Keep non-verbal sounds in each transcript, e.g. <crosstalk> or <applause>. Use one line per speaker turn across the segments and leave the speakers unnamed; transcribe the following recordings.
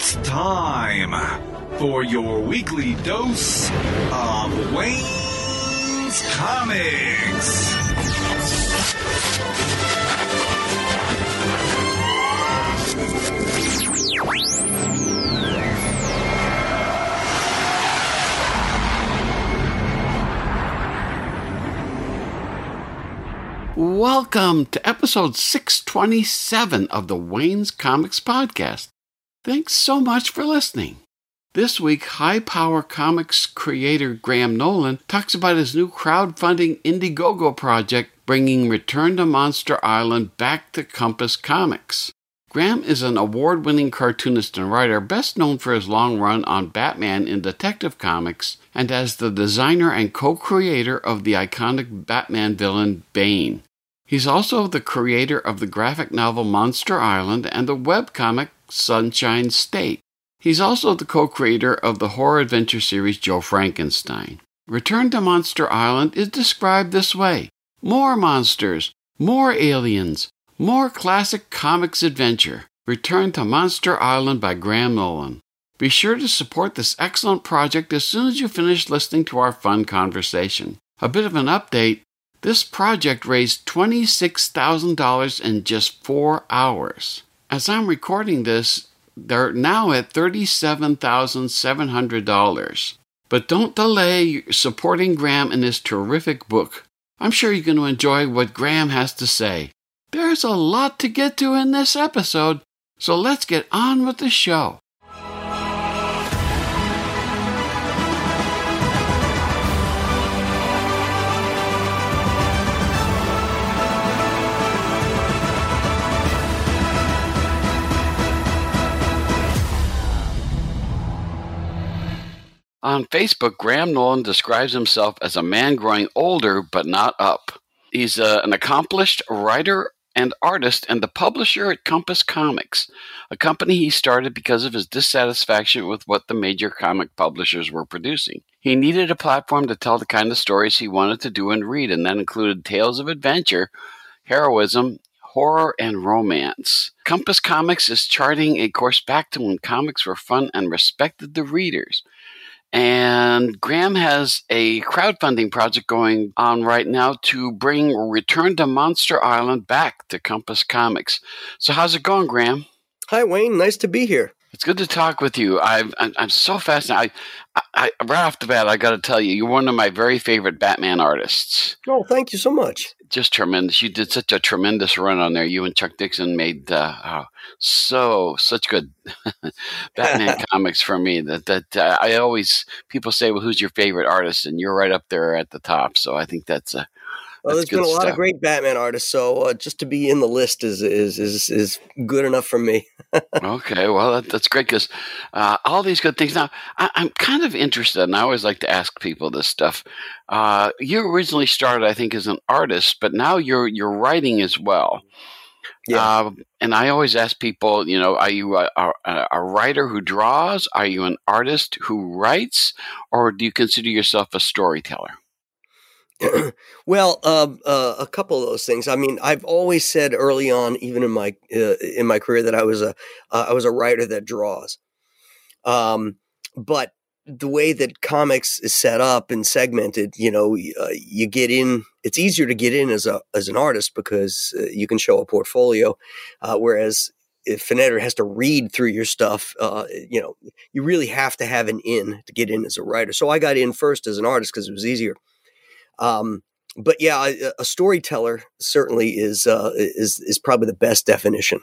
It's time for your weekly dose of Wayne's Comics.
Welcome to episode 627 of the Wayne's Comics Podcast. Thanks so much for listening. This week, High Power Comics creator Graham Nolan talks about his new crowdfunding Indiegogo project bringing Return to Monster Island back to Compass Comics. Graham is an award winning cartoonist and writer, best known for his long run on Batman in Detective Comics and as the designer and co creator of the iconic Batman villain Bane. He's also the creator of the graphic novel Monster Island and the webcomic Sunshine State. He's also the co creator of the horror adventure series Joe Frankenstein. Return to Monster Island is described this way more monsters, more aliens, more classic comics adventure. Return to Monster Island by Graham Nolan. Be sure to support this excellent project as soon as you finish listening to our fun conversation. A bit of an update this project raised $26,000 in just four hours. As I'm recording this, they're now at $37,700. But don't delay supporting Graham in his terrific book. I'm sure you're going to enjoy what Graham has to say. There's a lot to get to in this episode, so let's get on with the show. On Facebook, Graham Nolan describes himself as a man growing older but not up. He's uh, an accomplished writer and artist and the publisher at Compass Comics, a company he started because of his dissatisfaction with what the major comic publishers were producing. He needed a platform to tell the kind of stories he wanted to do and read, and that included tales of adventure, heroism, horror, and romance. Compass Comics is charting a course back to when comics were fun and respected the readers. And Graham has a crowdfunding project going on right now to bring Return to Monster Island back to Compass Comics. So, how's it going, Graham?
Hi, Wayne. Nice to be here.
It's good to talk with you. I've, I'm, I'm so fascinated. I, I, right off the bat, I got to tell you, you're one of my very favorite Batman artists.
Oh, thank you so much.
Just tremendous. You did such a tremendous run on there. You and Chuck Dixon made uh, oh, so such good <laughs> Batman <laughs> comics for me. That that uh, I always people say, "Well, who's your favorite artist?" And you're right up there at the top. So I think that's a
well, there's been a lot
stuff.
of great Batman artists, so uh, just to be in the list is is is is good enough for me. <laughs>
okay, well that, that's great because uh, all these good things. Now I, am kind of interested, and I always like to ask people this stuff. Uh, you originally started, I think, as an artist, but now you're you're writing as well. Yeah. Uh, and I always ask people, you know, are you a, a, a, writer who draws? Are you an artist who writes? Or do you consider yourself a storyteller? <clears throat>
well, uh, uh, a couple of those things. I mean, I've always said early on, even in my uh, in my career, that I was a uh, I was a writer that draws. Um, but the way that comics is set up and segmented, you know, uh, you get in. It's easier to get in as a as an artist because uh, you can show a portfolio, whereas if an editor has to read through your stuff, uh, you know, you really have to have an in to get in as a writer. So I got in first as an artist because it was easier. Um, but yeah, a, a, storyteller certainly is uh, is is probably the best definition.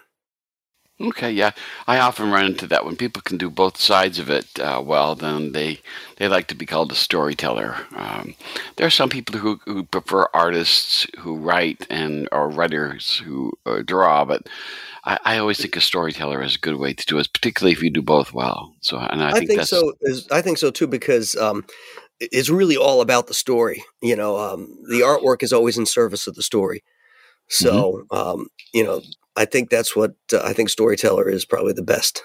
Okay, yeah, I often run into that when people can do both sides of it uh, well. Then they they like to be called a storyteller. Um, there are some people who, who prefer artists who write and or writers who uh, draw, but I, I, always think a storyteller is a good way to do it, particularly if you do both well. So, and I,
I
think,
think so. I think so too because um, it's really all about the story. You know, um, the artwork is always in service of the story. So, mm-hmm. um, you know, I think that's what uh, I think storyteller is probably the best.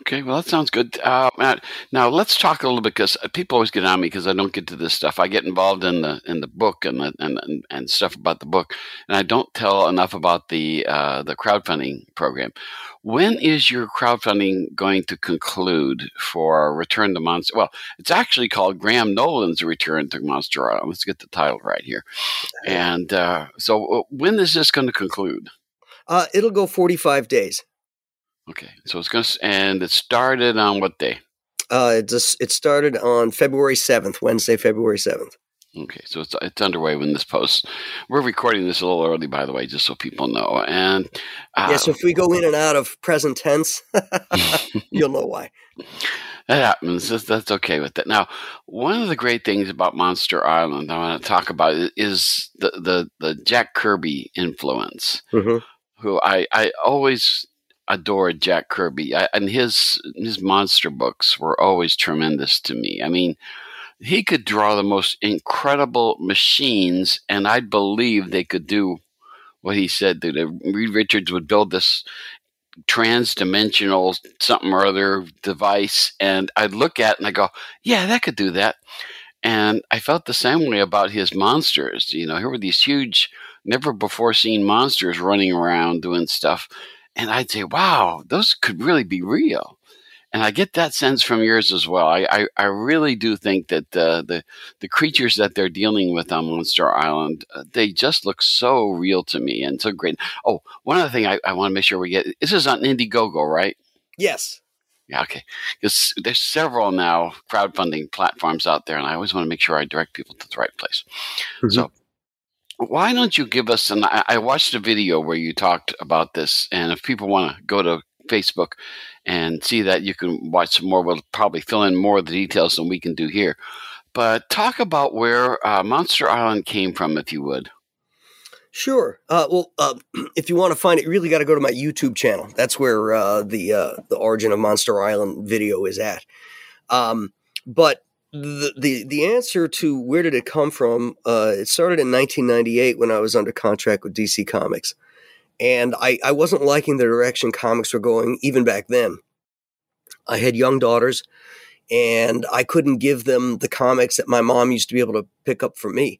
Okay, well that sounds good. Uh, Matt, now let's talk a little bit because people always get on me because I don't get to this stuff. I get involved in the in the book and the, and, and and stuff about the book, and I don't tell enough about the uh, the crowdfunding program. When is your crowdfunding going to conclude for Return to Monster? Well, it's actually called Graham Nolan's Return to Monster Island. Let's get the title right here. And uh, so, uh, when is this going to conclude?
Uh, it'll go 45 days.
Okay, so it's going to, and it started on what day?
Uh, it just it started on February 7th, Wednesday, February 7th.
Okay, so it's it's underway when this posts. We're recording this a little early, by the way, just so people know. And
uh, yeah, so if we go in and out of present tense, <laughs> you'll know why.
That happens. That's, that's okay with that. Now, one of the great things about Monster Island I want to talk about is the the, the Jack Kirby influence. Mm-hmm. Who I I always adored Jack Kirby, I, and his his monster books were always tremendous to me. I mean, he could draw the most incredible machines, and I believe they could do what he said. That Reed Richards would build this trans-dimensional something or other device, and I'd look at it and I go, "Yeah, that could do that." And I felt the same way about his monsters. You know, here were these huge, never before seen monsters running around doing stuff and I'd say, wow, those could really be real. And I get that sense from yours as well. I, I, I really do think that uh, the the creatures that they're dealing with on Monster Island, uh, they just look so real to me and so great. Oh, one other thing I, I want to make sure we get this is on Indiegogo, right?
Yes.
Yeah, okay. Because there's several now crowdfunding platforms out there, and I always want to make sure I direct people to the right place. Mm-hmm. So why don't you give us an? I watched a video where you talked about this, and if people want to go to Facebook and see that, you can watch some more. We'll probably fill in more of the details than we can do here. But talk about where uh, Monster Island came from, if you would.
Sure. Uh, well, uh, <clears throat> if you want to find it, you really got to go to my YouTube channel. That's where uh, the uh, the origin of Monster Island video is at. Um, but the, the the answer to where did it come from? Uh, it started in 1998 when I was under contract with DC Comics, and I, I wasn't liking the direction comics were going even back then. I had young daughters, and I couldn't give them the comics that my mom used to be able to pick up for me,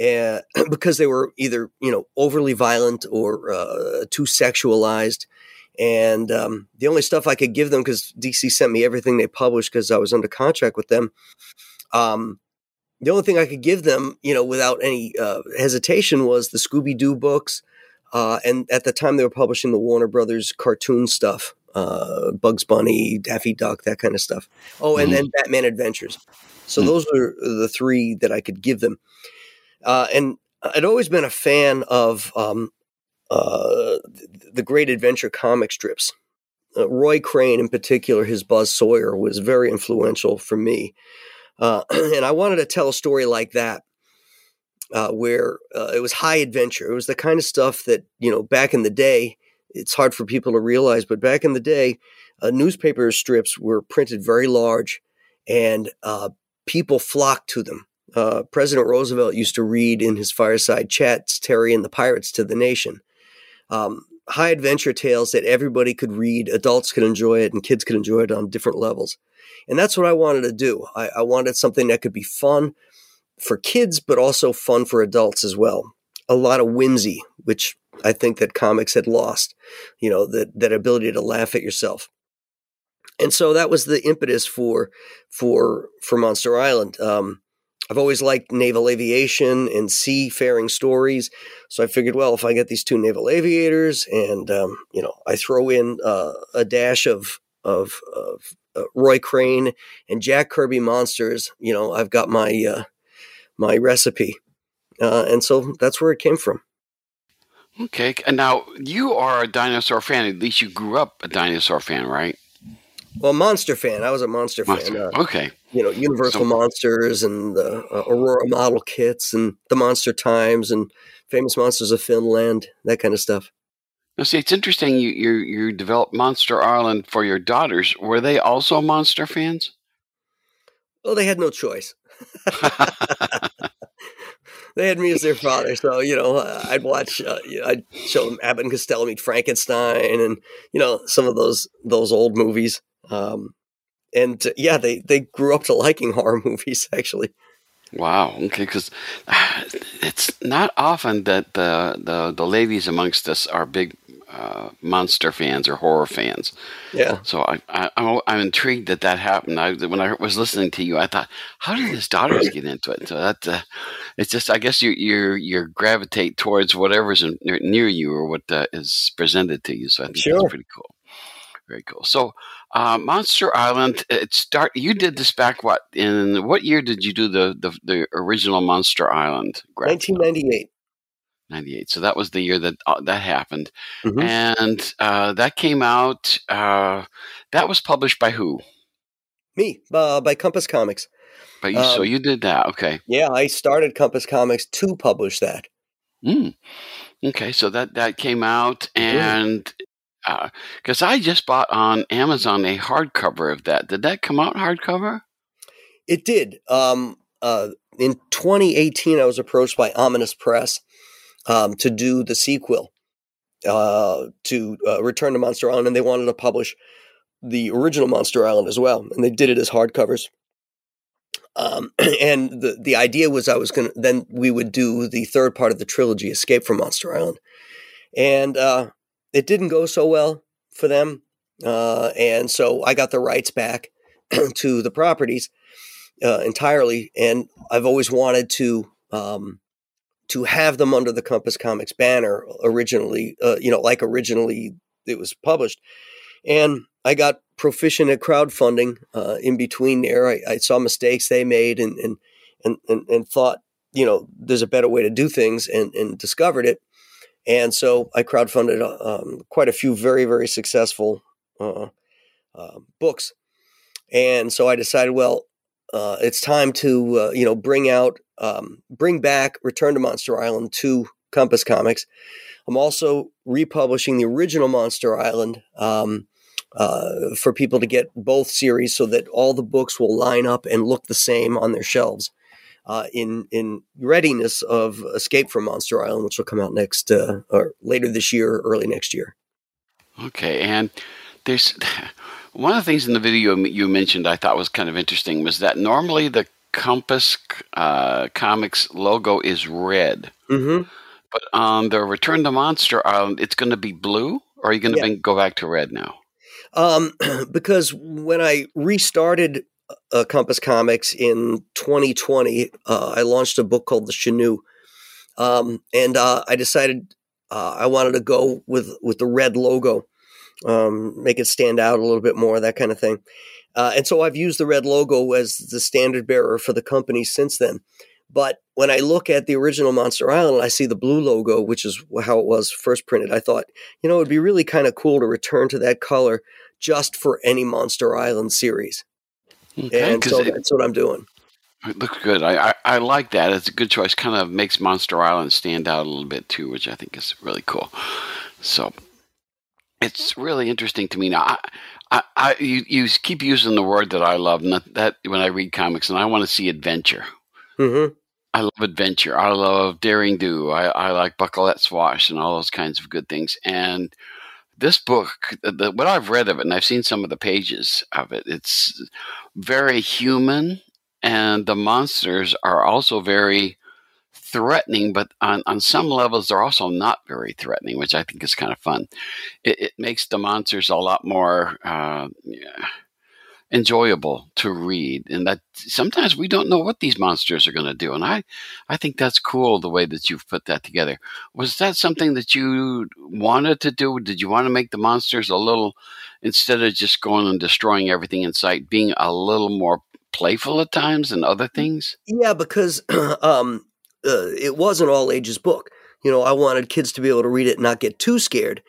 uh, <clears throat> because they were either you know overly violent or uh, too sexualized. And um, the only stuff I could give them, because DC sent me everything they published because I was under contract with them. Um, the only thing I could give them, you know, without any uh, hesitation, was the Scooby Doo books. Uh, and at the time, they were publishing the Warner Brothers cartoon stuff, uh, Bugs Bunny, Daffy Duck, that kind of stuff. Oh, and mm-hmm. then Batman Adventures. So mm-hmm. those are the three that I could give them. Uh, and I'd always been a fan of um, uh, the great adventure comic strips. Uh, Roy Crane, in particular, his Buzz Sawyer was very influential for me. Uh, <clears throat> and I wanted to tell a story like that, uh, where uh, it was high adventure. It was the kind of stuff that, you know, back in the day, it's hard for people to realize, but back in the day, newspaper strips were printed very large and people flocked to them. President Roosevelt used to read in his fireside chats Terry and the Pirates to the Nation um, high adventure tales that everybody could read, adults could enjoy it, and kids could enjoy it on different levels. And that's what I wanted to do. I, I wanted something that could be fun for kids, but also fun for adults as well. A lot of whimsy, which I think that comics had lost, you know, that, that ability to laugh at yourself. And so that was the impetus for for for Monster Island. Um, I've always liked naval aviation and seafaring stories. So I figured, well, if I get these two naval aviators and, um, you know, I throw in uh, a dash of, of, of uh, Roy Crane and Jack Kirby monsters, you know, I've got my, uh, my recipe. Uh, and so that's where it came from.
Okay. And now you are a dinosaur fan. At least you grew up a dinosaur fan, right?
Well, monster fan. I was a monster,
monster.
fan.
Uh, okay.
You know, Universal so, Monsters and the uh, Aurora model kits and the Monster Times and Famous Monsters of Filmland, that kind of stuff.
Now, see, it's interesting. You you you developed Monster Island for your daughters. Were they also monster fans?
Well, they had no choice. <laughs> they had me as their father, so you know, I'd watch. Uh, I'd show them Abbott and Costello meet Frankenstein, and you know, some of those those old movies. Um, and uh, yeah, they they grew up to liking <laughs> horror movies actually.
Wow. Okay, because <sighs> it's not often that the, the the ladies amongst us are big uh, monster fans or horror fans.
Yeah.
So I, I I'm, I'm intrigued that that happened. I, when I was listening to you, I thought, how did his daughters get into it? So that uh, it's just I guess you you you gravitate towards whatever's in, near you or what uh, is presented to you. So I think
Sure.
that's pretty cool. Very cool. So, uh, Monster Island. It start. You did this back what in what year did you do the the, the original Monster Island?
1998.
98. So that was the year that uh, that happened,
Mhm.
and uh, that came out. Uh, that was published by who?
Me uh, by Compass Comics.
By you. so
Um,
you did that. Okay.
Yeah, I started Compass Comics to publish that.
Mm. Okay. So that that came out, and because I just bought on Amazon a hardcover of that. Did that come out hardcover?
It did. Um, uh, in 2018, I was approached by Ominous Press um, to do the sequel uh, to uh, Return to Monster Island, and they wanted to publish the original Monster Island as well, and they did it as hardcovers. Um, <clears throat> and the the idea was I was gonna then we would do the third part of the trilogy, Escape from Monster Island, and uh, it didn't go so well for them, uh, and so I got the rights back <clears throat> to the properties uh, entirely, and I've always wanted to um, to have them under the Compass Comics banner originally, uh, you know, like originally it was published, and I got proficient at crowdfunding uh, in between there. I, I saw mistakes they made and and, and and thought, you know, there's a better way to do things, and and discovered it, and so I crowdfunded um, quite a few very very successful uh, uh, books, and so I decided, well, uh, it's time to uh, you know bring out um, bring back Return to Monster Island to Compass Comics. I'm also republishing the original Monster Island um, uh, for people to get both series, so that all the books will line up and look the same on their shelves. Uh, in in readiness of Escape from Monster Island, which will come out next uh, or later this year, or early next year.
Okay, and there's <laughs> one of the things in the video you mentioned I thought was kind of interesting was that normally the Compass uh, Comics logo is red,
Mm-hmm.
but on the Return to Monster Island, it's going to be blue. Or are you going to
Yeah.
go back to red now?
Um, <clears throat> because when I restarted uh, Compass Comics in 2020, uh, I launched a book called The Chenoo, um, and uh, I decided uh, I wanted to go with with the red logo, um, make it stand out a little bit more, that kind of thing. Uh, and so I've used the red logo as the standard bearer for the company since then. But when I look at the original Monster Island, and I see the blue logo, which is how it was first printed. I thought, you know, it'd be really kind of cool to return to that color just for any Monster Island series.
Okay,
and so
it,
that's what I'm doing.
it looks good. I, I, I like that. It's a good choice. Kind of makes Monster Island stand out a little bit too, which I think is really cool. So it's really interesting to me now. I, I, I you, you keep using the word that I love, and that, that when I read comics, and I want to see adventure.
hmm
I love adventure. I love daring do. I, I like Buckle Let's Wash and all those kinds of good things. And this book, the, the, what I've read of it, and I've seen some of the pages of it, it's very human, and the monsters are also very threatening, but on, on some levels, they're also not very threatening, which I think is kind of fun. It, it makes the monsters a lot more. Uh, yeah, enjoyable to read and that sometimes we don't know what these monsters are going to do and i i think that's cool the way that you've put that together was that something that you wanted to do did you want to make the monsters a little instead of just going and destroying everything in sight being a little more playful at times and other things
Yeah, because <clears throat> um, uh, it was an all ages book. You know, I wanted kids to be able to read it and not get too scared.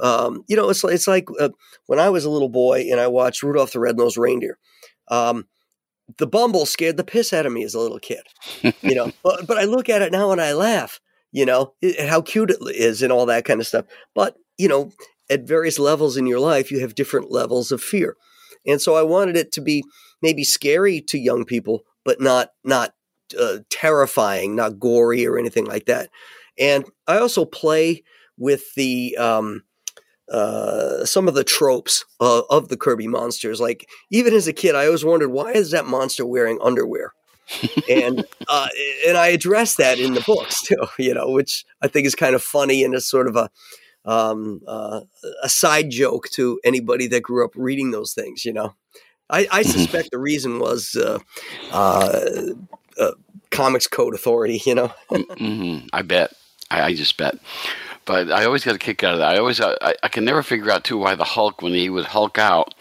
Um, you know, it's like, it's like uh, when I was a little boy and I watched Rudolph the Red-Nosed Reindeer. Um, the Bumble scared the piss out of me as a little kid. You know, <laughs> but, but I look at it now and I laugh. You know, how cute it is and all that kind of stuff. But you know, at various levels in your life, you have different levels of fear, and so I wanted it to be maybe scary to young people, but not not uh, terrifying, not gory or anything like that. And I also play with the um, uh, some of the tropes uh, of the Kirby monsters. Like even as a kid, I always wondered why is that monster wearing underwear, <laughs> and uh, and I addressed that in the books <laughs> too. You know, which I think is kind of funny and it's sort of a um, uh, a side joke to anybody that grew up reading those things. You know, I, I <laughs> suspect the reason was uh, uh, uh, Comics Code Authority. You know,
mm-hmm. I bet. I, I, just bet. But I always got a kick out of that. I always I, I can never figure out too why the Hulk when he would Hulk out,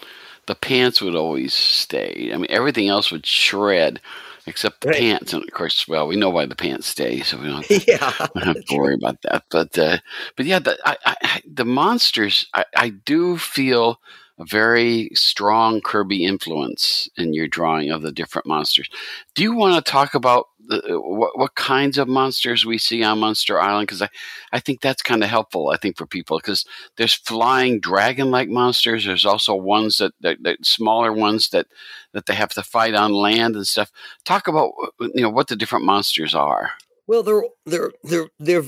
the pants would always stay. I mean everything else would shred except the right. pants. And of course, well, we know why the pants stay, so we don't <laughs> have to, yeah, don't have to worry about that. But uh, but yeah, the, I, I, the monsters, I, I do feel a very strong Kirby influence in your drawing of the different monsters. Do you want to talk about the, uh, what, what kinds of monsters we see on Monster Island? Because I, I think that's kind of helpful, I think, for people because there's flying dragon like monsters. There's also ones that, that, that, smaller ones that, that they have to fight on land and stuff. Talk about uh, uh, you know what the different monsters are.
Well, they're they're they're they're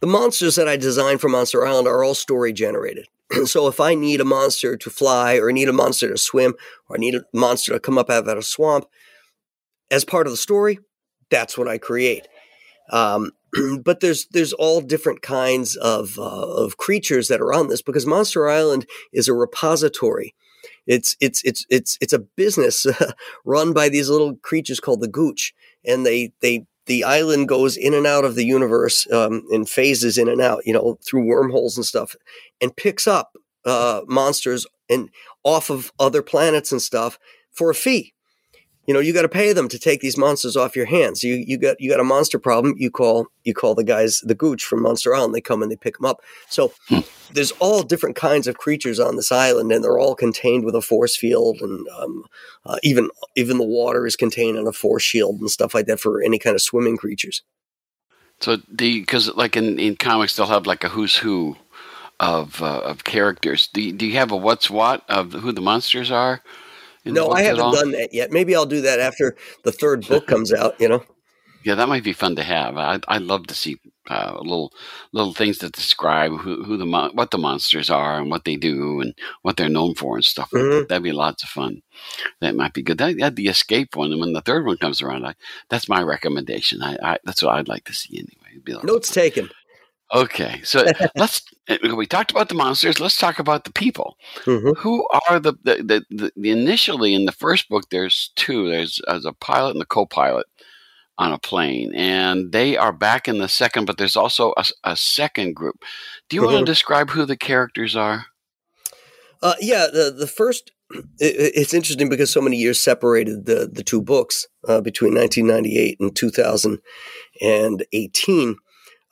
the monsters that I designed for Monster Island are all story generated. <clears throat> so if I need a monster to fly or I need a monster to swim or I need a monster to come up out of a swamp as part of the story, that's what I create. Um, <clears throat> but there's there's all different kinds of uh, of creatures that are on this because Monster Island is a repository. It's it's it's it's it's a business <laughs> run by these little creatures called the Gooch, and they they the island goes in and out of the universe um, in phases, in and out, you know, through wormholes and stuff, and picks up uh, monsters and off of other planets and stuff for a fee you know you got to pay them to take these monsters off your hands. You you got you got a monster problem you call you call the guys the gooch from monster island. They come and they pick them up. So hmm. there's all different kinds of creatures on this island and they're all contained with a force field and um, uh, even even the water is contained in a force shield and stuff like that for any kind of swimming creatures.
So the because like in, in comics they'll have like a who's who of uh, of characters. Do you, do you have a what's what of who the monsters are
no, I haven't done that yet. Maybe I'll do that after the third book <laughs> comes out. You know.
Yeah, that might be fun to have. I'd, I'd love to see uh, little little things that describe who, who the what the monsters are and what they do and what they're known for and stuff. Mm-hmm. That'd be lots of fun. That might be good. That, the escape one. And when the third one comes around, I, that's my recommendation. I, I, that's what I'd like to see anyway.
Notes taken.
Okay, so <laughs> let's. We talked about the monsters. Let's talk about the people. Mm-hmm. Who are the the, the the, initially in the first book? There's two. There's, there's a pilot and a co-pilot on a plane, and they are back in the second. But there's also a, a second group. Do you mm-hmm. want to describe who the characters are?
Uh, yeah, the the first. It, it's interesting because so many years separated the the two books uh, between 1998 and 2018.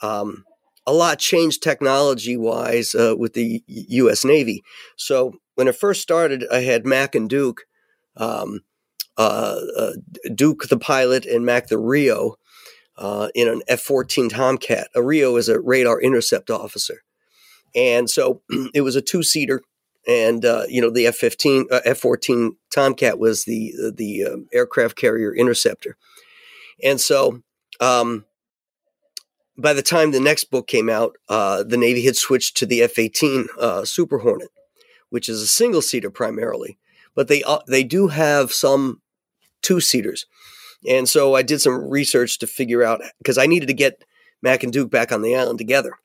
Um, a lot changed technology wise uh, with the U.S. Navy. So when it first started, I had Mac and Duke, um, uh, uh, Duke the pilot and Mac the RIO uh, in an F 14 Tomcat. A RIO is a radar intercept officer. And so <clears throat> it was a two seater. And uh, you know the F fifteen uh, F fourteen Tomcat was the the um, aircraft carrier interceptor, and so um, by the time the next book came out, uh, the Navy had switched to the F 18 uh, Super Hornet, which is a single seater primarily, but they, uh, they do have some two seaters. And so I did some research to figure out because I needed to get Mac and Duke back on the island together.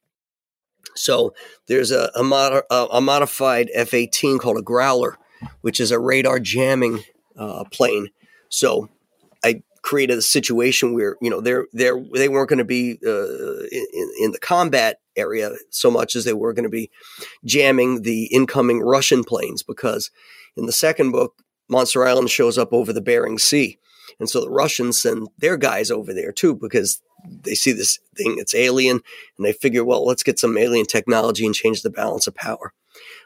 So there's a, a, mod- a modified F 18 called a Growler, which is a radar jamming uh, plane. So I created a situation where you know they're they're they weren't going to be uh, in, in the combat area so much as they were going to be jamming the incoming Russian planes because in the second book Monster Island shows up over the Bering Sea. And so the Russians send their guys over there too because they see this thing it's alien and they figure well let's get some alien technology and change the balance of power.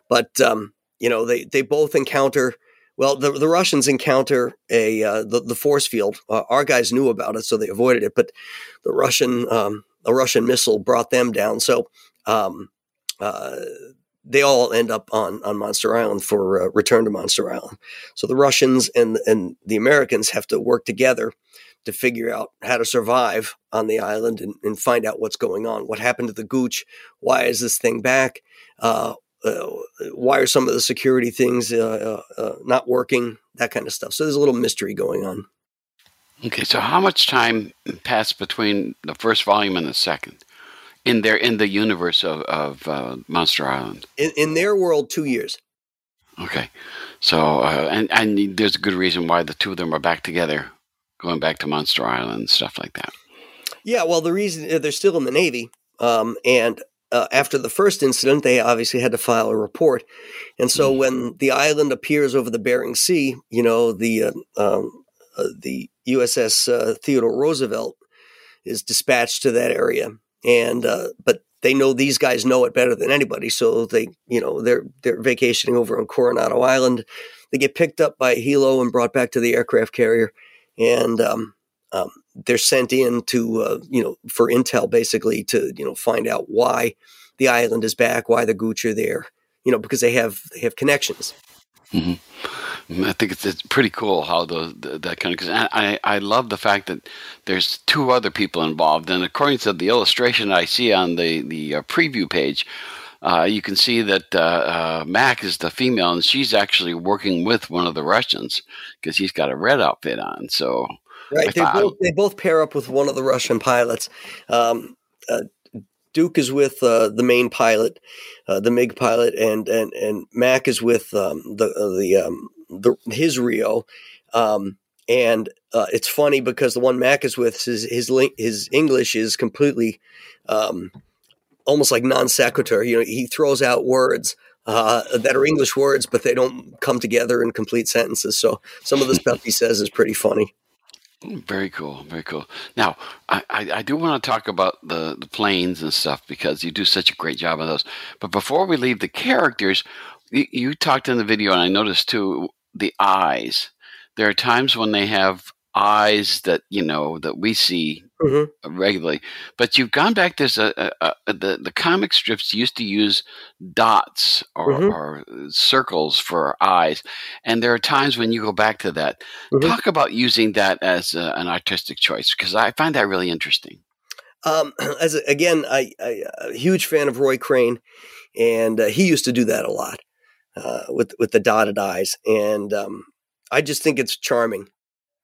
But um, you know they they both encounter well, the, the Russians encounter a uh, the, the force field. Uh, our guys knew about it, so they avoided it. But the Russian um, a Russian missile brought them down. So um, uh, they all end up on on Monster Island for uh, return to Monster Island. So the Russians and and the Americans have to work together to figure out how to survive on the island and, and find out what's going on. What happened to the Gooch? Why is this thing back? Uh, why are some of the security things uh, uh, uh, not working? That kind of stuff. So there's a little mystery going on.
Okay, so how much time passed between the first volume and the second in their in the universe of, of uh, Monster Island?
In, in their world, two years.
Okay, so uh, and and there's a good reason why the two of them are back together, going back to Monster Island and stuff like that.
Yeah, well, the reason they're still in the Navy, um, and uh, after the first incident, they obviously had to file a report, and so mm-hmm. when the island appears over the Bering Sea, you know the uh, um, uh, the USS uh, Theodore Roosevelt is dispatched to that area, and uh, but they know these guys know it better than anybody. So they, you know, they're they're vacationing over on Coronado Island. They get picked up by helo and brought back to the aircraft carrier, and um, um, they're sent in to, uh, you know, for intel basically to, you know, find out why the island is back, why the Gooch are there, you know, because they have they have connections.
Mm-hmm. I think it's, it's pretty cool how the that kind of because I I love the fact that there's two other people involved, and according to the illustration I see on the the uh, preview page, uh, you can see that uh, uh, Mac is the female, and she's actually working with one of the Russians because he's got a red outfit on. So
right, they both they both pair up with one of the Russian pilots. Um, uh, Duke is with uh, the main pilot, uh, the MiG pilot, and and and Mac is with um, the uh, the um, the his RIO. Um, and uh, it's funny because the one Mac is with his his his English is completely um, almost like non sequitur. You know, he throws out words uh, that are English words, but they don't come together in complete sentences. So some of the stuff he says is pretty funny.
Very cool, very cool. Now, I, I, I, do want to talk about the, the planes and stuff because you do such a great job on those. But before we leave the characters, you, you talked in the video, and I noticed too the eyes. There are times when they have eyes that you know that we see mm-hmm. regularly, but you've gone back. There's a, a, a, the the comic strips used to use dots or, mm-hmm. or, circles for eyes, and there are times when you go back to that. Mm-hmm. Talk about using that as an artistic choice because I find that really interesting.
Um, <clears throat> as again, I, I a huge fan of Roy Crane, and uh, he used to do that a lot uh, with with the dotted eyes, and um, I just think it's charming,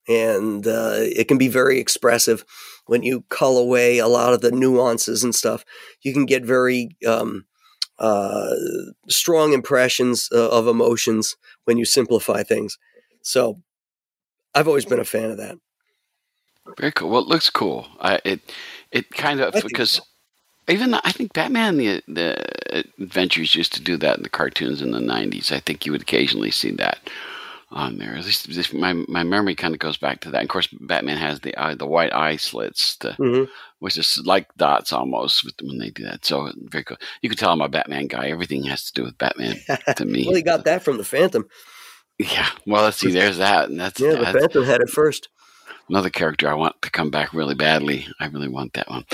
and uh, it can be very expressive when you cull away a lot of the nuances and stuff. You can get very um, uh, strong impressions uh, of emotions when you simplify things. So, I've always been a fan of that.
Very cool. Well, it looks cool. I, it it kind of because. So even I think Batman the the Adventures used to do that in the cartoons in the '90s. I think you would occasionally see that on there. At least my my memory kind of goes back to that. of course, Batman has the eye, the white eye slits, to, mm-hmm. which is like dots almost when they do that. So very cool. You can tell I'm a Batman guy. Everything has to do with Batman to me. <laughs>
well, he got that from the Phantom.
Yeah. Well, let's see. There's that, and that's
yeah. The
that's,
Phantom had it first
another character I want to come back really badly. I really want that one.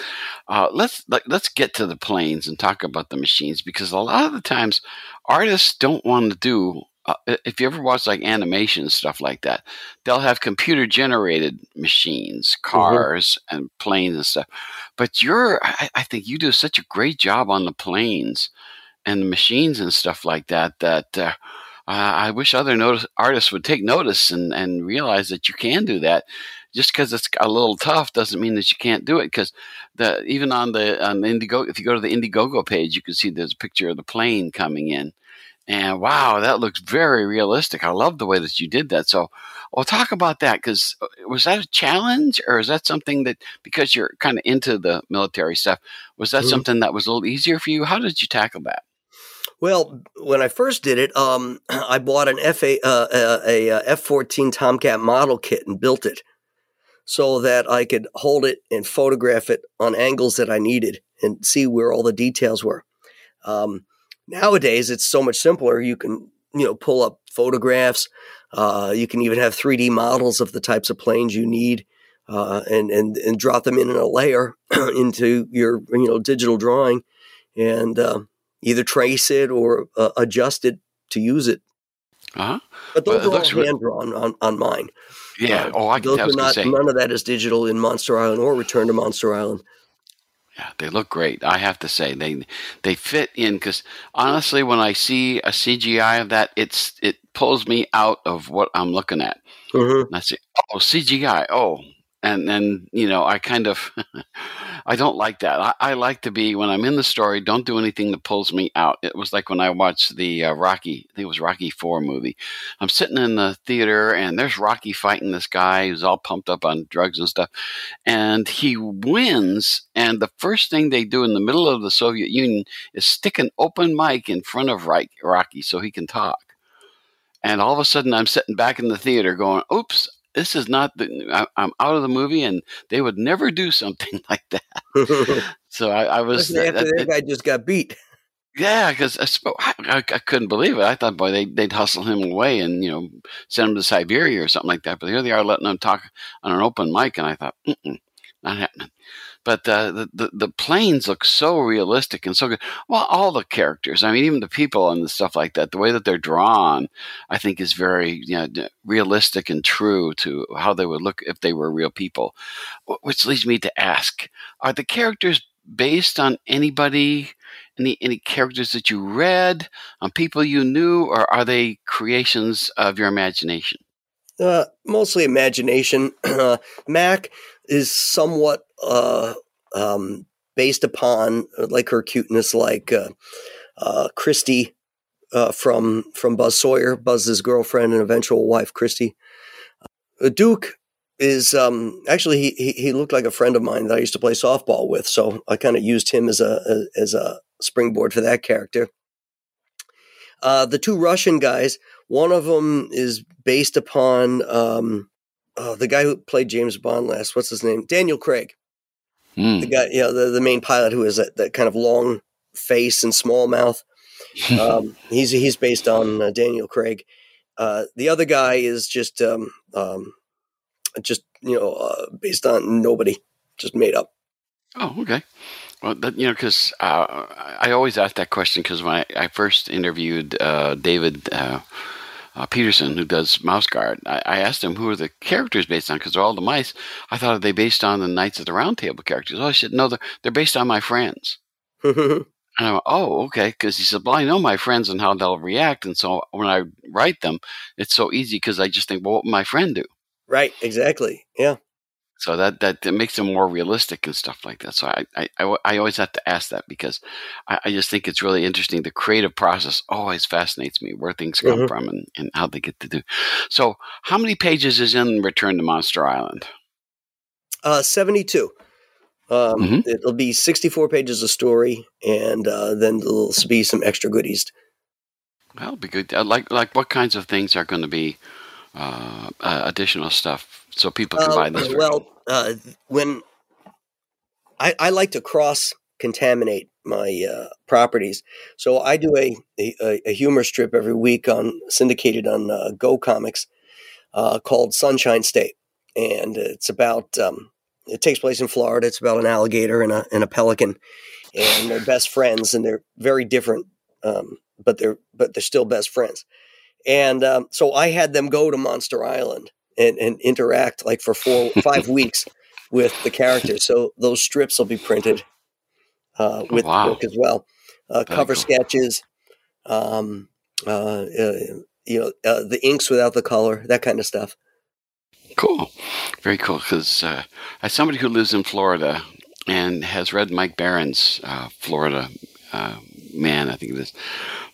Uh, let's let, us let us get to the planes and talk about the machines because a lot of the times artists don't want to do. Uh, if you ever watch like animation stuff like that, they'll have computer generated machines, mm-hmm. cars, mm-hmm. and planes and stuff. But you're, I, I think you do such a great job on the planes and the machines and stuff like that that. Uh, uh, I wish other notice, artists would take notice and, and realize that you can do that just because it's a little tough doesn't mean that you can't do it. Because the even on the on the Indiegogo, if you go to the Indiegogo page, you can see there's a picture of the plane coming in, and wow, that looks very realistic. I love the way that you did that. So, we'll talk about that because uh, was that a challenge, or is that something that because you're kind of into the military stuff, was that mm-hmm. something that was a little easier for you? How did you tackle that?
Well, when I first did it, um, <clears throat> I bought an F a, uh, a, a F fourteen Tomcat model kit and built it so that I could hold it and photograph it on angles that I needed and see where all the details were. Um, nowadays, it's so much simpler. You can, you know, pull up photographs. Uh, you can even have 3D models of the types of planes you need, uh, and and and drop them in, in a layer <clears throat> into your you know digital drawing, and uh, either trace it or uh, adjust it to use it.
Uh-huh.
But those well, are all hand drawn on, on mine.
Yeah. Uh, oh, I,
those
I was
not,
say.
None of that is digital in Monster Island or Return to Monster Island.
Yeah, they look great. I have to say they they fit in because honestly, when I see a CGI of that, it's it pulls me out of what I'm looking at.
Mhm.
And I say, oh, CGI. Oh, and then you know, I kind of, <laughs> I don't like that. I, I like to be when I'm in the story. Don't do anything that pulls me out. It was like when I watched the uh, Rocky. I think it was Rocky Four movie. I'm sitting in the theater, and there's Rocky fighting this guy who's all pumped up on drugs and stuff, and he wins. And the first thing they do in the middle of the Soviet Union is stick an open mic in front of Rocky so he can talk. And all of a sudden, I'm sitting back in the theater going, oops, this is not the, I, I'm out of the movie, and they would never do something <laughs> like that. <laughs> So I, I was,
Especially after
that-
that guy just got beat.
yeah, because I, I, I couldn't believe it. I thought, boy, they, they'd hustle him away and, you know, send him to Siberia or something like that. But here they are letting him talk on an open mic. And I thought, not happening. But the, the the planes look so realistic and so good. Well, all the characters. I mean, even the people and the stuff like that. The way that they're drawn, I think, is very you know realistic and true to how they would look if they were real people. Which leads me to ask: Are the characters based on anybody? Any any characters that you read on people you knew, or are they creations of your imagination?
Uh, mostly imagination. <clears throat> Uh, Mac is somewhat uh, um, based upon uh, like her cuteness, like uh, uh, Christy uh, from from Buzz Sawyer, Buzz's girlfriend and eventual wife, Christy. Uh, Duke is um, actually he, he looked like a friend of mine that I used to play softball with, so I kind of used him as a, a as a springboard for that character. Uh, the two Russian guys, one of them is based upon um, uh, the guy who played James Bond last. What's his name? Daniel Craig.
Hmm.
The guy, you know, the, the main pilot who has that, that kind of long face and small mouth. <laughs> Um, he's he's based on uh, Daniel Craig. Uh, the other guy is just um, um, just you know uh, based on nobody, just made up.
Oh, okay. Well, that, you know, because uh, I always ask that question because when I, I first interviewed uh, David uh, Petersen, who does Mouse Guard, I, I asked him who are the characters based on because they're all the mice. I thought are they based on the Knights of the Round Table characters? Oh, I said no, they're, they're based on my friends. <laughs> And I went, oh, okay, because he said, well, I know my friends and how they'll react, and so when I write them, it's so easy because I just think, well, what would my friend do?
right, exactly. Yeah.
So that, that that makes them more realistic and stuff like that. So I I, I, I always have to ask that because I, I just think it's really interesting. The creative process always fascinates me, where things come
Mhm.
from and, and how they get to do. So how many pages is in Return to Monster Island?
Uh, 72. Um,
Mhm.
It'll be 64 pages of story, and uh, then there'll be some extra goodies.
It'll be good. Uh, Like like what kinds of things are going to be uh, uh, additional stuff so people can buy this?
well, uh, when I, I like to cross contaminate my uh, properties, so I do a, a a humor strip every week on syndicated on uh, GoComics uh, called Sunshine State, and it's about um, it takes place in Florida. It's about an alligator and a and a pelican, and they're best friends, and they're very different, um, but they're but they're still best friends. And um, so I had them go to Monster Island and, and interact like for four <laughs> five weeks with the characters. So those strips will be printed uh,
Oh,
with
wow.
the book as well. Uh, cover
cool.
sketches, um, uh, uh, you know, uh, the inks without the color, that kind of stuff.
Cool, very cool. Because uh, as somebody who lives in Florida and has read Mike Baron's uh, Florida uh, Man, I think it is.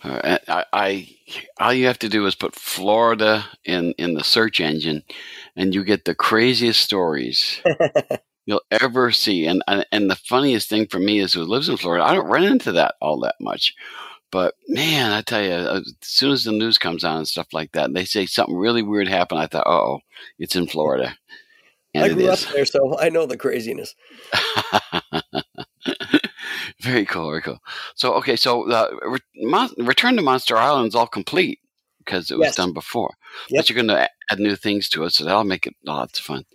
Uh, I, I all you have to do is put Florida in in the search engine, and you get the craziest stories <laughs> you'll ever see. And and and the funniest thing for me is who lives in Florida, I don't run into that all that much. But man, I tell you, uh, as soon as the news comes on and stuff like that, and they say something really weird happened, I thought, oh, it's in Florida. And
I grew up there, so I know the craziness. <laughs>
very cool, very cool. So, okay, so uh, Re- Mon- Return to Monster Island is all complete because it was
Yes.
done before.
Yep.
But you're going to add new things to it, so that'll make it lots of fun.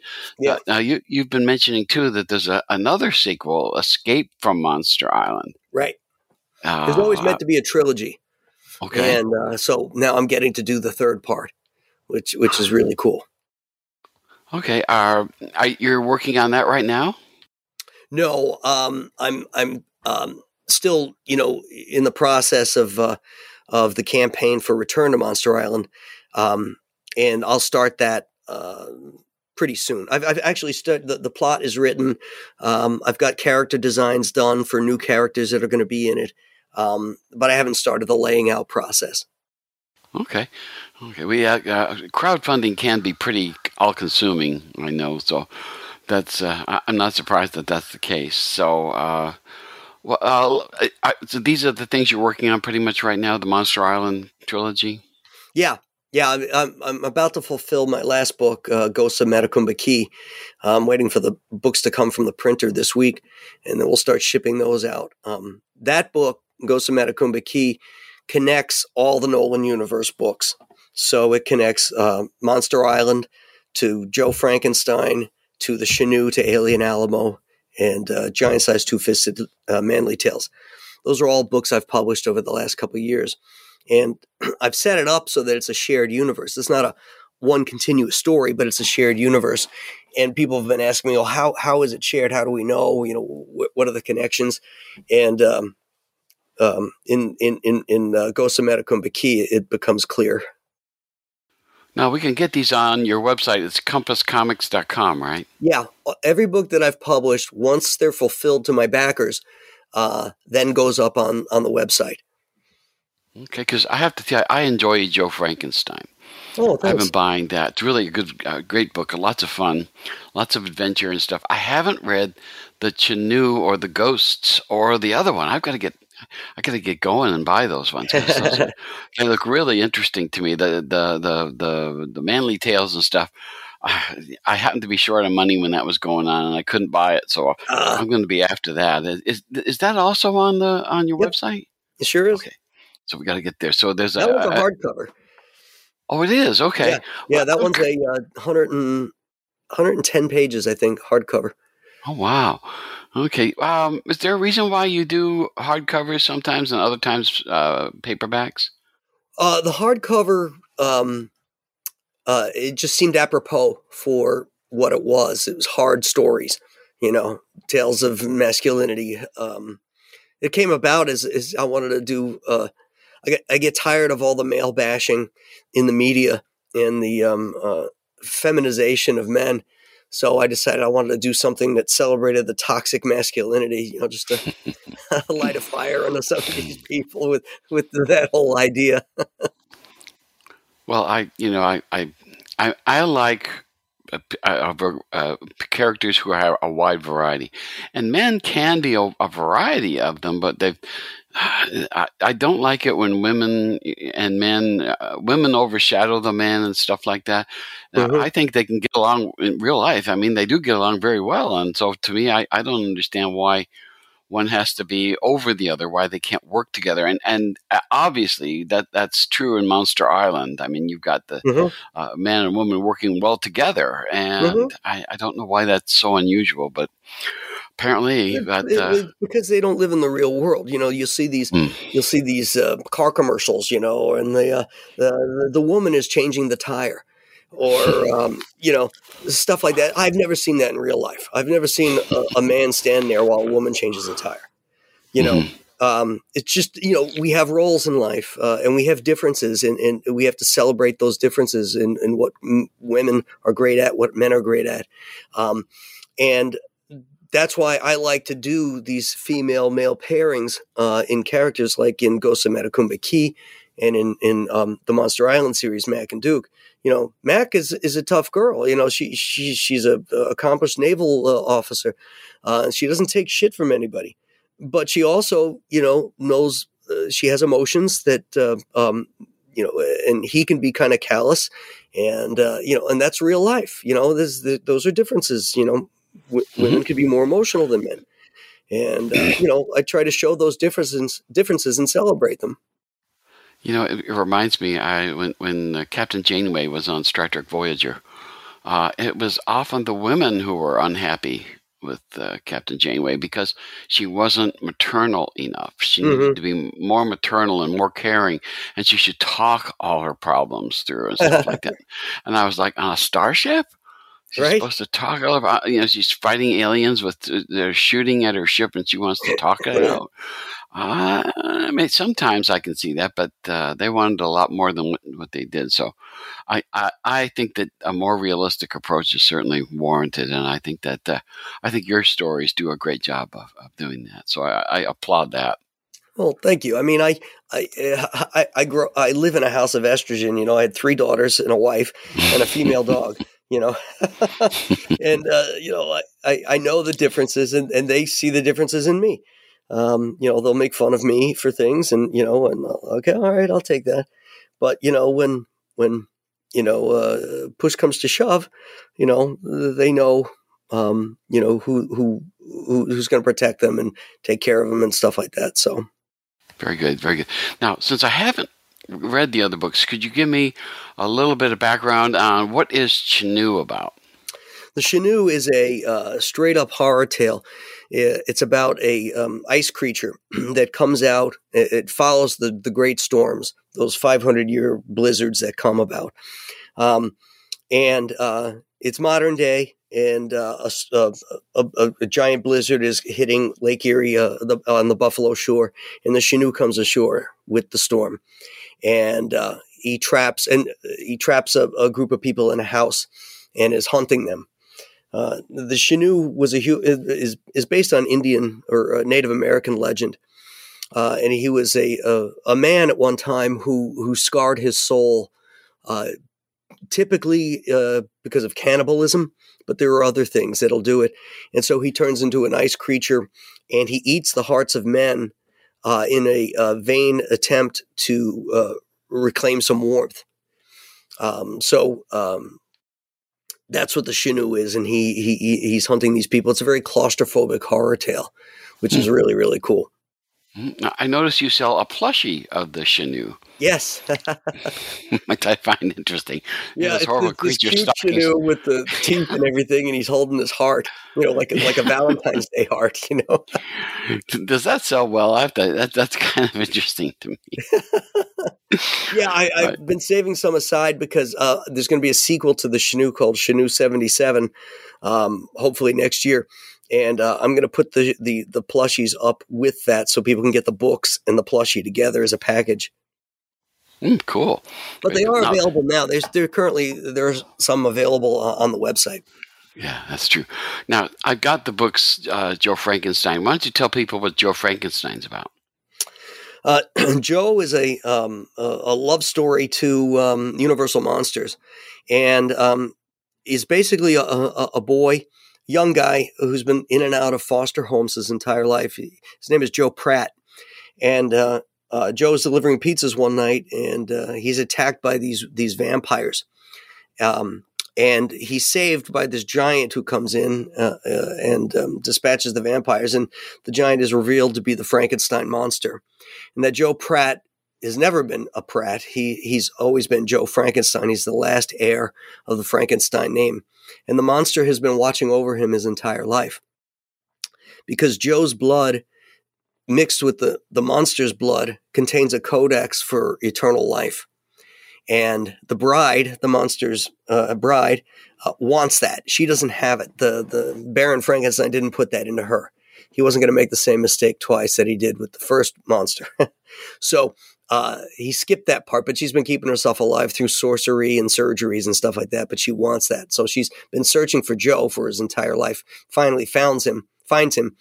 Yeah.
Uh, now, you, you've been mentioning, too, that there's a, another sequel, Escape from Monster Island.
Right.
Uh,
always meant to be a trilogy,
Okay.
and uh, so now I'm getting to do the third part, which which is really cool.
Okay. Are, are you're working on that right now?
No, um, I'm I'm um, still you know in the process of uh, of the campaign for Return to Monster Island, um, and I'll start that. Uh, pretty soon. I've, I've actually studied the, the plot is written. Um, I've got character designs done for new characters that are going to be in it, um, but I haven't started the laying out process.
Okay, okay. We uh, uh, crowdfunding can be pretty all-consuming. I know, so that's uh, I'm not surprised that that's the case. So, uh, well, uh, I, so these are the things you're working on pretty much right now. The Monster Island trilogy.
Yeah, yeah. I'm, I'm about to fulfill my last book, uh, Ghosts of Matecumbe Key. I'm waiting for the books to come from the printer this week, and then we'll start shipping those out. Um, that book, Ghosts of Matecumbe Key, connects all the Nolan Universe books. So it connects uh, Monster Island to Joe Frankenstein to the Chenoo to Alien Alamo and uh, Giant Size Two Fisted uh, Manly Tales. Those are all books I've published over the last couple of years. And <clears throat> I've set it up so that it's a shared universe. It's not a one continuous story, but it's a shared universe. And people have been asking me, "Oh, how how is it shared? How do we know? You know, wh- what are the connections?" And um, um, in in in in uh, Matecumbe it becomes clear.
Now we can get these on your website. It's compasscomics.com, right?
Yeah, every book that I've published, once they're fulfilled to my backers, uh, then goes up on on the website.
Okay, because I have to tell you, I enjoy Joe Frankenstein.
Oh,
I've been buying that. It's really a good, uh, great book. Lots of fun, lots of adventure and stuff. I haven't read the Chenoo or the Ghosts or the other one. I've got to get, I got to get going and buy those ones. those <laughs> are- they look really interesting to me. The the the the the manly tales and stuff. <sighs> I, happened to be short on money when that was going on, and I couldn't buy it. So
Ah,
I'm going to be after that. Is is that also on the on your
Yep.
website?
it sure is.
Okay. So we got to get there. So there's a,
That one's a
a-
hardcover.
oh, it is okay.
Yeah, yeah, that
Well,
one's a uh, 100 and, 110 pages, I think, hardcover.
Oh wow. Okay. Um, is there a reason why you do hardcovers sometimes and other times uh, paperbacks?
Uh, the hardcover, um, uh, it just seemed apropos for what it was. It was hard stories, you know, tales of masculinity. Um, it came about as, as I wanted to do. Uh, I get I get tired of all the male bashing in the media and the um, uh, feminization of men. So I decided I wanted to do something that celebrated the toxic masculinity, you know, just to <laughs> <laughs> light a fire under some of these people with with that whole idea.
Well, I you know I I I, I like uh, uh, uh, characters who have a wide variety, and men can be a, a variety of them, but they've. I, I don't like it when women and men, uh, women overshadow the man and stuff like that. Uh,
Mhm.
I think they can get along in real life. I mean, they do get along very well, and so to me, I, I don't understand why one has to be over the other, why they can't work together. And and uh, obviously that that's true in Monster Island. I mean, you've got the
Mhm.
uh, man and woman working well together, and
Mhm.
I, I don't know why that's so unusual, but apparently
it-
Uh,
because they don't live in the real world. You know, you see these,
Hmm.
you'll see these uh, car commercials. You know, and the, uh, the the woman is changing the tire, or <laughs> um, you know, stuff like that. I've never seen that in real life. I've never seen a, a man stand there while a woman changes a tire. You know,
Mm-hmm.
um, it's just you know we have roles in life, uh, and we have differences, and, and we have to celebrate those differences in, in what m- women are great at, what men are great at, um, and that's why I like to do these female male pairings uh, in characters like in Ghost of Matecumbe Key and in in um, the Monster Island series, Mac and Duke. You know, Mac is is a tough girl. You know, she she she's a, a accomplished naval uh, officer. Uh, she doesn't take shit from anybody, but she also you know knows uh, she has emotions that uh, um, you know, and he can be kind of callous, and uh, you know, and that's real life. You know, there's the, those are differences. You know, w- women could be more emotional than men, and uh, <clears throat> you know, I try to show those differences differences and celebrate them.
You know, it, it reminds me. I when when uh, Captain Janeway was on Star Trek Voyager, uh, it was often the women who were unhappy with uh, Captain Janeway because she wasn't maternal enough. She needed
Mhm.
to be more maternal and more caring, and she should talk all her problems through and stuff like that. <laughs> And I was like, on a starship, She's
Right.
supposed to talk about, you know, she's fighting aliens with, they're shooting at her ship and she wants to talk it out. Uh, I mean, sometimes I can see that, but uh, they wanted a lot more than what, what they did. So I, I, I think that a more realistic approach is certainly warranted. And I think that, uh, I think your stories do a great job of, of doing that. So I, I applaud that.
Well, thank you. I mean, I, I, I, I grow. I live in a house of estrogen. You know, I had three daughters and a wife and a female dog. You know, <laughs> and uh, you know, I, I, know the differences, and, and they see the differences in me. Um, you know, they'll make fun of me for things, and you know, and uh, okay, all right, I'll take that. But you know, when when you know uh, push comes to shove, you know, they know um, you know who, who who's going to protect them and take care of them and stuff like that. So.
Very good, very good. Now, since I haven't read the other books, could you give me a little bit of background on what is Chenoo about?
The Chenoo is a uh, straight up horror tale. It's about a um, ice creature <clears throat> that comes out. It, follows the the great storms, those 500 year blizzards that come about, um, and uh, it's modern day. And uh, a, a- a- a- giant blizzard is hitting Lake Erie uh, the, on the Buffalo Shore, and the Chenoo comes ashore with the storm, and uh, he traps and he traps a, a group of people in a house, and is hunting them. Uh, the Chenoo was a is is based on Indian or uh, Native American legend, uh, and he was a, a a man at one time who who scarred his soul, uh, typically uh, because of cannibalism, but there are other things that'll do it, and so he turns into an ice creature, and he eats the hearts of men uh, in a, uh vain attempt to uh, reclaim some warmth. Um, so um, that's what the Chenoo is, and he, he he- he's hunting these people. It's a very claustrophobic horror tale, which is really really cool.
I notice you sell a plushie of the Chenoo,
Yes, <laughs> <laughs>
which I find interesting.
yeah,
this
it's
horrible
this- this
creature
cute
stockings.
Chenoo with the teeth and everything, and he's holding his heart, you know, like a, like a <laughs> Valentine's Day heart, you know.
Does that sell well? I have to, that, that's kind of interesting to me.
Yeah, I, I've
Right.
been saving some aside because uh, there's going to be a sequel to the Chenoo called Chenoo 77, um, hopefully next year. And uh, I'm going to put the, the the plushies up with that so people can get the books and the plushie together as a package.
Mm, cool.
But they are. Available now. There's there currently there's some available uh, on the website.
Yeah, that's true. Now, I got the books, uh, Joe Frankenstein. Why don't you tell people what Joe Frankenstein's about?
Uh, <clears throat> Joe is a um, a, a love story to um, Universal Monsters, and um, is basically a, a, a boy, young guy who's been in and out of foster homes his entire life. His name is Joe Pratt, and uh, uh, delivering pizzas one night, and uh, he's attacked by these these vampires. Um, and he's saved by this giant who comes in uh, uh, and um, dispatches the vampires, and the giant is revealed to be the Frankenstein monster and that Joe Pratt has never been a Pratt. He he's always been Joe Frankenstein. He's the last heir of the Frankenstein name, and the monster has been watching over him his entire life. Because Joe's blood mixed with the the monster's blood contains a codex for eternal life, and the bride, the monster's uh, bride, uh, wants that. She doesn't have it. the The Baron Frankenstein didn't put that into her he wasn't going to make the same mistake twice that he did with the first monster. <laughs> so uh, he skipped that part, but she's been keeping herself alive through sorcery and surgeries and stuff like that. But she wants that, so she's been searching for Joe for his entire life. Finally, finds him, finds him,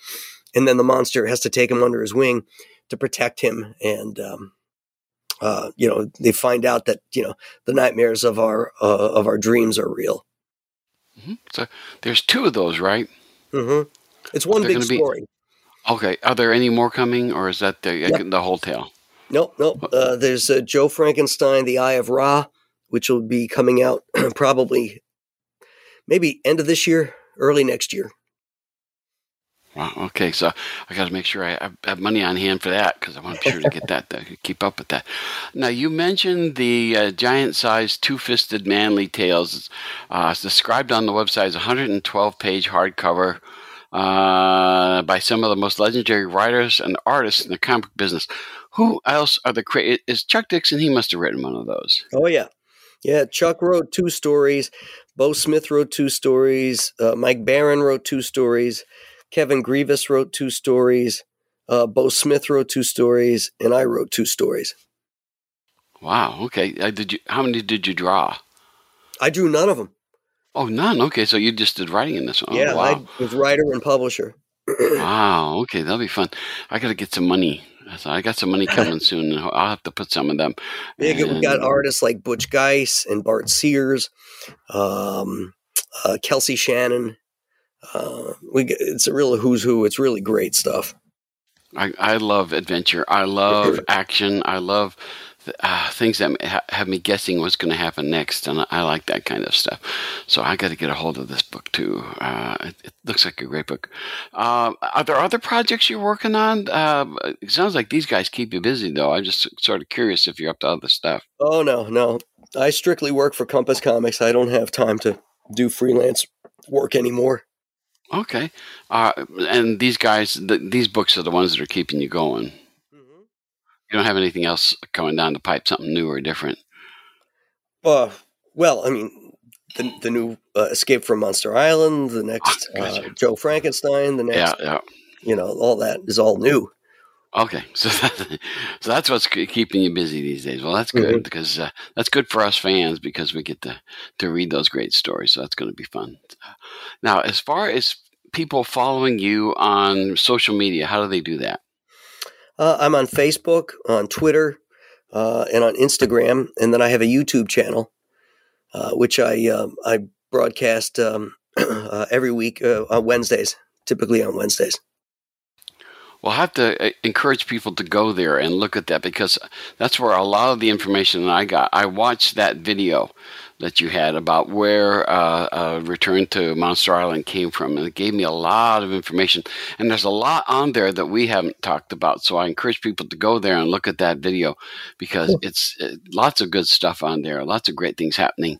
and then the monster has to take him under his wing to protect him. And um, uh, you know, they find out that you know the nightmares of our uh, of our dreams are real.
Mhm. So there's two of those, right?
hmm It's one big
gonna be-
story.
Okay. Are there any more coming, or is that the,
Yep.
the whole tale?
Nope, nope. Uh, there's uh, Joe Frankenstein, The Eye of Ra, which will be coming out <clears throat> probably maybe end of this year, early next year.
Wow. Okay. So I got to make sure I have- money on hand for that because I want to be sure to get that, to keep up with that. Now, you mentioned the uh, giant sized two fisted manly tales. Uh, it's described on the website as a 112 page hardcover uh, by some of the most legendary writers and artists in the comic business. Who else are the cra- Is Chuck Dixon? He must have written one of those.
Oh yeah, Yeah, Chuck wrote two stories. Beau Smith wrote two stories. Uh, Mike Baron wrote two stories. Kevin Grevioux wrote two stories. Uh, Beau Smith wrote two stories, and I wrote two stories.
Wow. Okay. Uh, did you? How many did you draw?
I drew none of them.
Oh, none. Okay, so you just did writing in this one. Oh,
yeah,
wow.
I was writer and publisher. <clears throat>
wow. Okay, that'll be fun. I got to get some money. So I got some money coming <laughs> soon. I'll have to put some of them.
Yeah, we got artists like Butch Guice and Bart Sears, um, uh, Kelsey Shannon. Uh, we it's a real who's who. It's really great stuff.
I, I love adventure. I love <laughs> action. I love uh, things that ha- have me guessing what's going to happen next, and I, I like that kind of stuff. So I got to get a hold of this book too. Uh, it, it looks like a great book. Uh, are there other projects you're working on? Uh, it sounds like these guys keep you busy, though. I'm just sort of curious if you're up to other stuff.
Oh no, no. I strictly work for Compass Comics. I don't have time to do freelance work anymore.
Okay, uh, and these guys, th- these books are the ones that are keeping you going. You don't have anything else coming down the pipe, something new or different.
Uh, well, I mean, the the new uh, Escape from Monster Island, the next
Ah, gotcha.
uh, Joe Frankenstein, the next,
Yeah, yeah.
you know, all that is all new.
Okay, <laughs> so that, so that's what's keeping you busy these days. Well, that's good
Mhm.
because uh, that's good for us fans because we get to to read those great stories. So that's going to be fun. Now, as far as people following you on social media, how do they do that?
Uh, I'm on Facebook, on Twitter, uh, and on Instagram, and then I have a YouTube channel, uh, which I um, I broadcast um, <clears throat> uh, every week uh, on Wednesdays, typically on Wednesdays.
Well, I have to uh, encourage people to go there and look at that because that's where a lot of the information that I got. I watched that video that you had about where uh, uh, Return to Monster Island came from, and it gave me a lot of information. And there's a lot on there that we haven't talked about. So I encourage people to go there and look at that video because
Cool.
it's uh, lots of good stuff on there, lots of great things happening.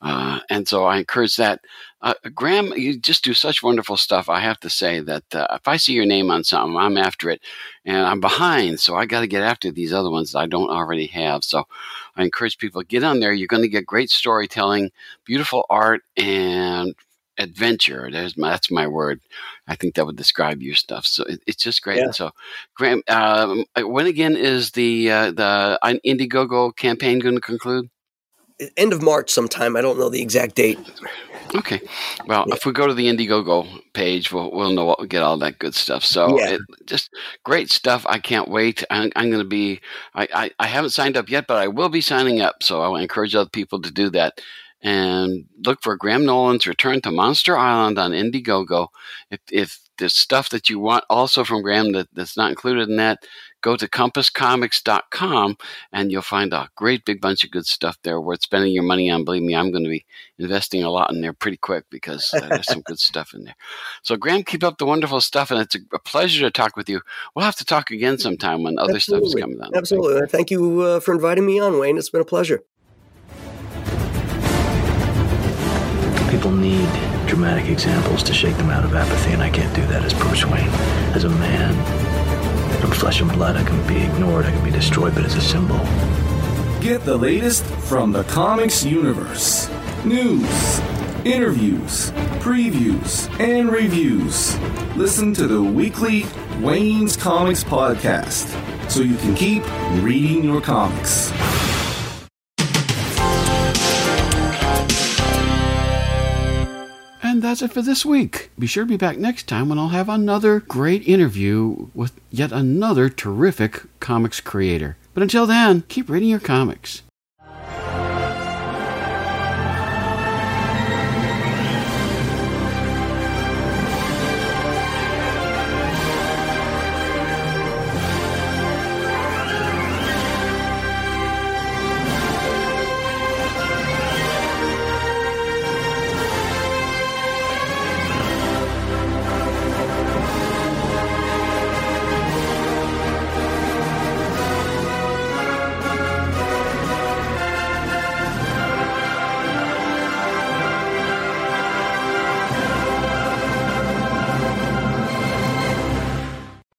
Uh, and so I encourage that. Uh, Graham, you just do such wonderful stuff. I have to say that uh, if I see your name on something, I'm after it, and I'm behind, so I got to get after these other ones that I don't already have. So I encourage people to get on there. You're going to get great storytelling, beautiful art, and adventure. My, that's my word. I think that would describe your stuff. So it, it's just great.
Yeah.
So, Graham, um, when again is the uh, the Indiegogo campaign going to conclude?
End of March, sometime. I don't know the exact date.
Okay. Well,
Yeah.
if we go to the Indiegogo page, we'll we'll know what we get all that good stuff. So
Yeah.
it, just great stuff. I can't wait. I'm, I'm going to be. I, I I haven't signed up yet, but I will be signing up. So I will encourage other people to do that. And look for Graham Nolan's Return to Monster Island on Indiegogo. If if there's stuff that you want also from Graham that, that's not included in that, go to compasscomics.com and you'll find a great big bunch of good stuff there worth spending your money on. Believe me, I'm going to be investing a lot in there pretty quick because uh, there's some good stuff in there. So, Graham, keep up the wonderful stuff, and it's a, a pleasure to talk with you. We'll have to talk again sometime when other stuff is coming down.
Absolutely. Thank you uh, for inviting me on, Wayne. It's been a pleasure.
People need dramatic examples to shake them out of apathy, and I can't do that as Bruce Wayne. As a man, I'm flesh and blood. I can be ignored, I can be destroyed, but as a symbol,
Get the latest from the comics universe. News, interviews, previews, and reviews. Listen to the weekly Wayne's Comics podcast so you can keep reading your comics.
And that's it for this week. Be sure to be back next time when I'll have another great interview with yet another terrific comics creator. But until then, keep reading your comics.